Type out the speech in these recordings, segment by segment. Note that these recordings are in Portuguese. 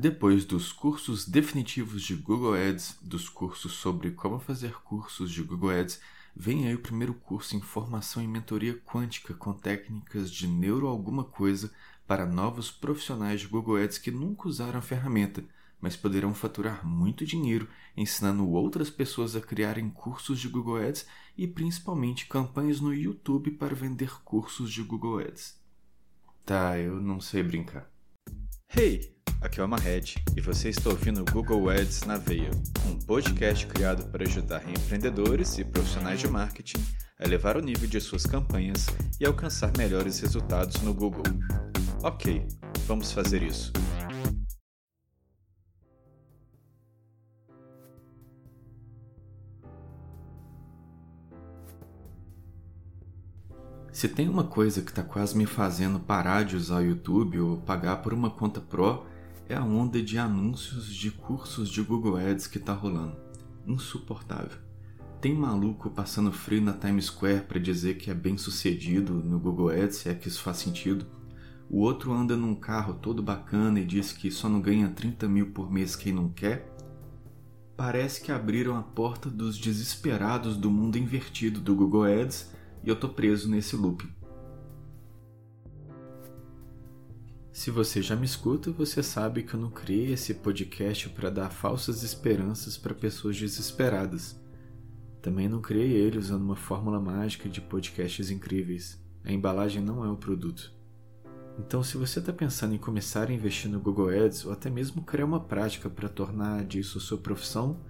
Depois dos cursos definitivos de Google Ads, dos cursos sobre como fazer cursos de Google Ads, vem aí o primeiro curso em formação em mentoria quântica com técnicas de neuro alguma coisa para novos profissionais de Google Ads que nunca usaram a ferramenta, mas poderão faturar muito dinheiro ensinando outras pessoas a criarem cursos de Google Ads e principalmente campanhas no YouTube para vender cursos de Google Ads. Tá, eu não sei brincar. Hey! Aqui é o Mahed e você está ouvindo o Google Ads na Veia, um podcast criado para ajudar empreendedores e profissionais de marketing a elevar o nível de suas campanhas e alcançar melhores resultados no Google. Ok, vamos fazer isso. Se tem uma coisa que está quase me fazendo parar de usar o YouTube ou pagar por uma conta Pro, é a onda de anúncios de cursos de Google Ads que tá rolando. Insuportável. Tem maluco passando frio na Times Square para dizer que é bem sucedido no Google Ads, se é que isso faz sentido. O outro anda num carro todo bacana e diz que só não ganha 30 mil por mês quem não quer. Parece que abriram a porta dos desesperados do mundo invertido do Google Ads e eu tô preso nesse loop. Se você já me escuta, você sabe que eu não criei esse podcast para dar falsas esperanças para pessoas desesperadas. Também não criei ele usando uma fórmula mágica de podcasts incríveis. A embalagem não é o produto. Então, se você está pensando em começar a investir no Google Ads ou até mesmo criar uma prática para tornar disso sua profissão,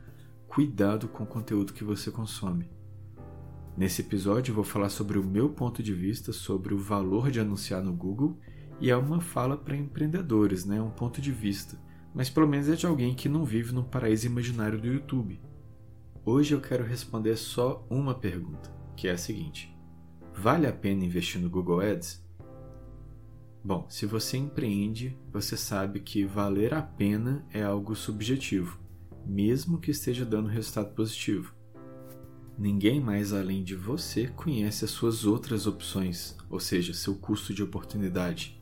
cuidado com o conteúdo que você consome. Nesse episódio, vou falar sobre o meu ponto de vista sobre o valor de anunciar no Google e é uma fala para empreendedores, né? um ponto de vista, mas pelo menos é de alguém que não vive no paraíso imaginário do YouTube. Hoje eu quero responder só uma pergunta, que é a seguinte: vale a pena investir no Google Ads? Bom, se você empreende, você sabe que valer a pena é algo subjetivo, mesmo que esteja dando resultado positivo. Ninguém mais além de você conhece as suas outras opções, ou seja, seu custo de oportunidade.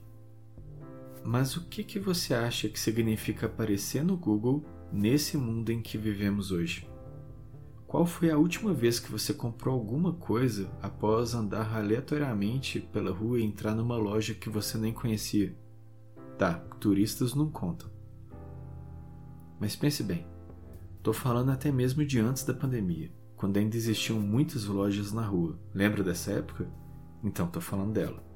Mas o que, que você acha que significa aparecer no Google nesse mundo em que vivemos hoje? Qual foi a última vez que você comprou alguma coisa após andar aleatoriamente pela rua e entrar numa loja que você nem conhecia? Tá, turistas não contam. Mas pense bem, estou falando até mesmo de antes da pandemia, quando ainda existiam muitas lojas na rua. Lembra dessa época? Então estou falando dela.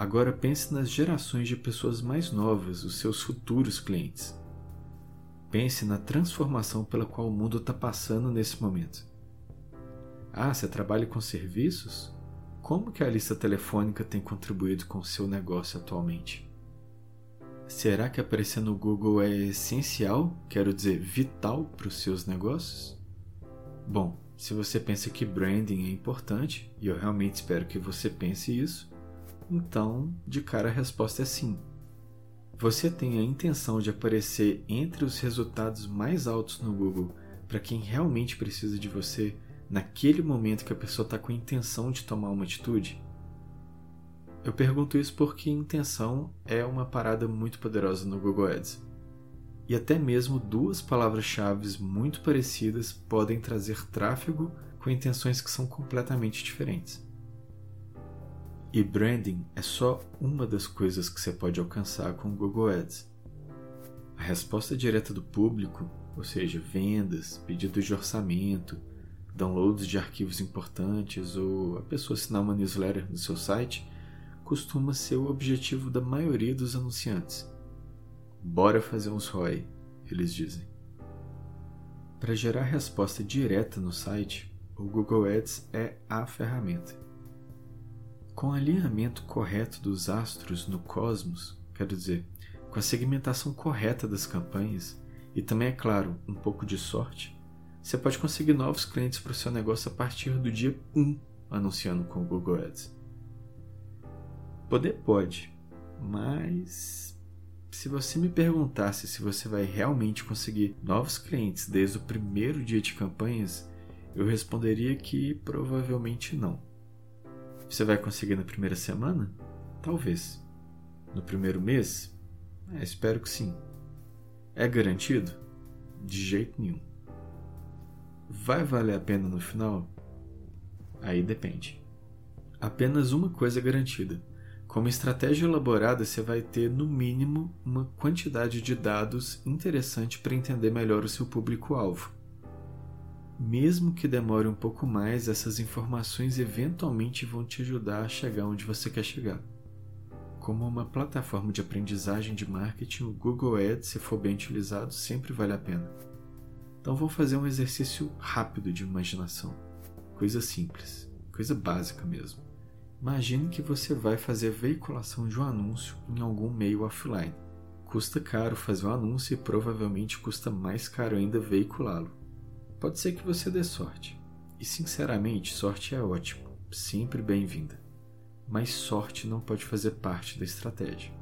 Agora pense nas gerações de pessoas mais novas, os seus futuros clientes. Pense na transformação pela qual o mundo está passando nesse momento. Ah, você trabalha com serviços? Como que a lista telefônica tem contribuído com o seu negócio atualmente? Será que aparecer no Google é essencial, quero dizer, vital para os seus negócios? Bom, se você pensa que branding é importante, e eu realmente espero que você pense isso, então, de cara a resposta é sim. Você tem a intenção de aparecer entre os resultados mais altos no Google para quem realmente precisa de você naquele momento que a pessoa está com a intenção de tomar uma atitude? Eu pergunto isso porque intenção é uma parada muito poderosa no Google Ads. E até mesmo duas palavras-chave muito parecidas podem trazer tráfego com intenções que são completamente diferentes. E branding é só uma das coisas que você pode alcançar com o Google Ads. A resposta direta do público, ou seja, vendas, pedidos de orçamento, downloads de arquivos importantes ou a pessoa assinar uma newsletter no seu site, costuma ser o objetivo da maioria dos anunciantes. Bora fazer uns ROI, eles dizem. Para gerar resposta direta no site, o Google Ads é a ferramenta. Com o alinhamento correto dos astros no cosmos, quero dizer, com a segmentação correta das campanhas e também, é claro, um pouco de sorte, você pode conseguir novos clientes para o seu negócio a partir do dia 1 anunciando com o Google Ads. Poder pode, mas se você me perguntasse se você vai realmente conseguir novos clientes desde o primeiro dia de campanhas, eu responderia que provavelmente não. Você vai conseguir na primeira semana? Talvez. No primeiro mês? É, espero que sim. É garantido? De jeito nenhum. Vai valer a pena no final? Aí depende. Apenas uma coisa é garantida. Como estratégia elaborada, você vai ter, no mínimo, uma quantidade de dados interessante para entender melhor o seu público-alvo. Mesmo que demore um pouco mais, essas informações eventualmente vão te ajudar a chegar onde você quer chegar. Como uma plataforma de aprendizagem de marketing, o Google Ads, se for bem utilizado, sempre vale a pena. Então vou fazer um exercício rápido de imaginação. Coisa simples, coisa básica mesmo. Imagine que você vai fazer a veiculação de um anúncio em algum meio offline. Custa caro fazer um anúncio e provavelmente custa mais caro ainda veiculá-lo. Pode ser que você dê sorte. E sinceramente, sorte é ótimo, sempre bem-vinda. Mas sorte não pode fazer parte da estratégia.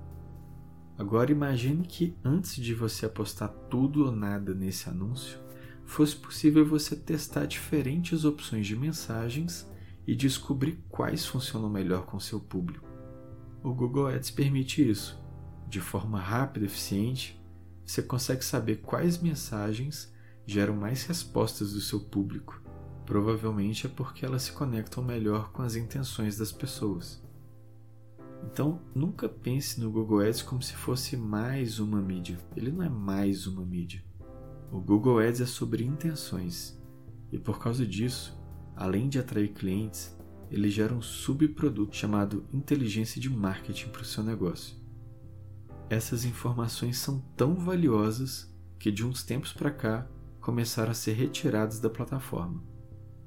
Agora imagine que antes de você apostar tudo ou nada nesse anúncio, fosse possível você testar diferentes opções de mensagens e descobrir quais funcionam melhor com seu público. O Google Ads permite isso. De forma rápida e eficiente, você consegue saber quais mensagens geram mais respostas do seu público. Provavelmente é porque elas se conectam melhor com as intenções das pessoas. Então, nunca pense no Google Ads como se fosse mais uma mídia. Ele não é mais uma mídia. O Google Ads é sobre intenções. E por causa disso, além de atrair clientes, ele gera um subproduto chamado inteligência de marketing para o seu negócio. Essas informações são tão valiosas que de uns tempos para cá começaram a ser retiradas da plataforma,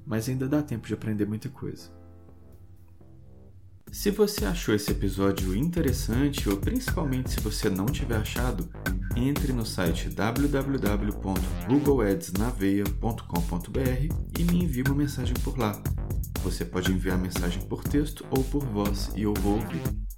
mas ainda dá tempo de aprender muita coisa. Se você achou esse episódio interessante ou principalmente se você não tiver achado, entre no site www.googleadsnaveia.com.br e me envie uma mensagem por lá. Você pode enviar mensagem por texto ou por voz e eu vou ouvir.